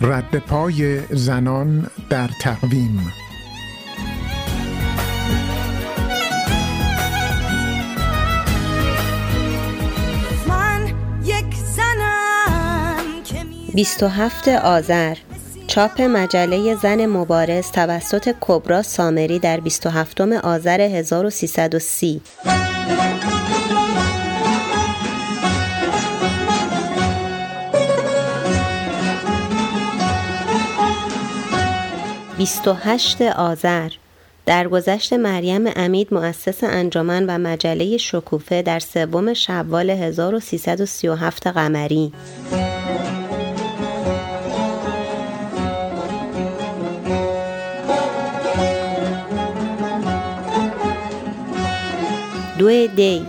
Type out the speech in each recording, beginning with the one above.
رد پای زنان در تقویم. من یک زنم که می 27 آذر چاپ مجله زن مبارز توسط کبرا سامری در 27 آذر 1330 28 آذر. درگذشت مریم امید مؤسس انجمن و مجله شکوفه در سوم شوال 1337 قمری. دو دی.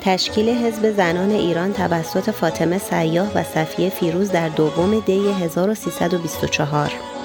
تشکیل حزب زنان ایران توسط فاطمه سیاه و صفیه فیروز در دوم دی 1324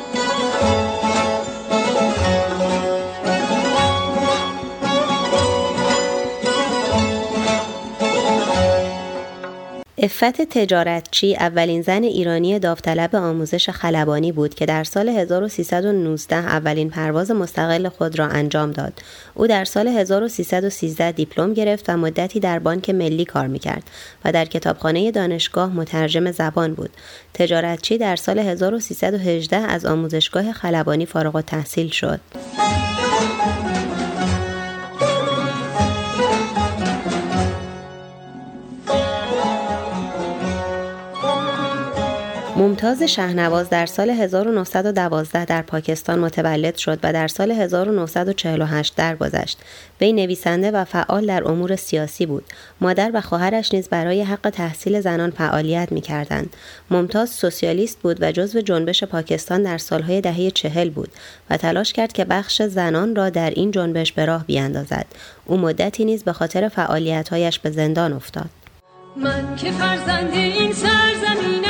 افت تجارتچی اولین زن ایرانی داوطلب آموزش خلبانی بود که در سال 1319 اولین پرواز مستقل خود را انجام داد. او در سال 1313 دیپلم گرفت و مدتی در بانک ملی کار می‌کرد و در کتابخانه دانشگاه مترجم زبان بود. تجارتچی در سال 1318 از آموزشگاه خلبانی فارغ التحصیل شد. ممتاز شهنواز در سال 1912 در پاکستان متولد شد و در سال 1948 درگذشت. وی نویسنده و فعال در امور سیاسی بود. مادر و خواهرش نیز برای حق تحصیل زنان فعالیت می کردند. ممتاز سوسیالیست بود و جزو جنبش پاکستان در سالهای دهه چهل بود و تلاش کرد که بخش زنان را در این جنبش به راه بیاندازد. او مدتی نیز به خاطر فعالیتهایش به زندان افتاد. من که فرزند این سرزمینم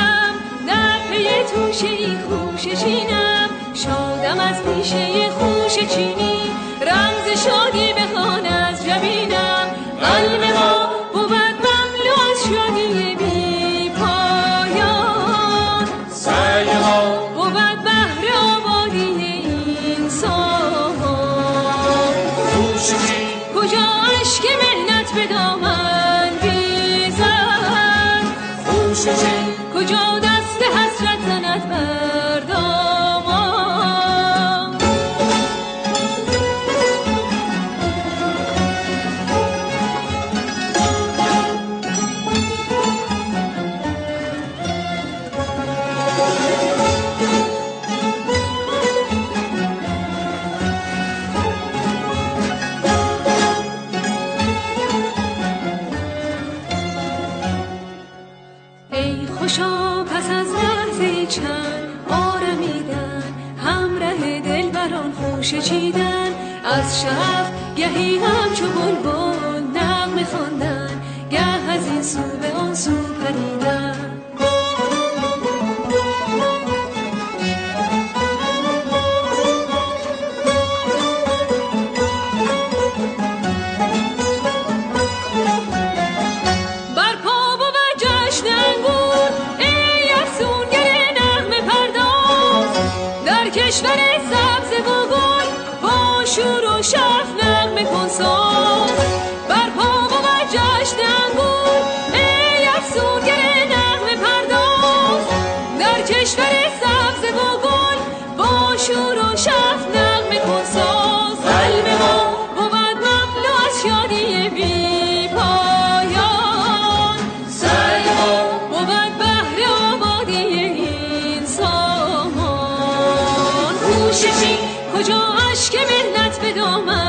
پی توشه ای خوش چینم شادم از پیشه خوش چینی. رمز شادی بخوان از جبینم قلب ما بود مملو از شادی بی پایان. سعی ما بود بهر آبادی کوششی کجا اشک مهنت به دامن کوششی کجا خوشا پس از لحظه چند آرمیدن همراه دلبران خوش چیدن. از شف گهی همچو بلبل کشور سبز و گل با شور و شف نغمه کن ساز بر پا بود جشن انگور ای افسونگر نغمه پرداز. در کشور کوششی کجا اشک مهنت به دامن؟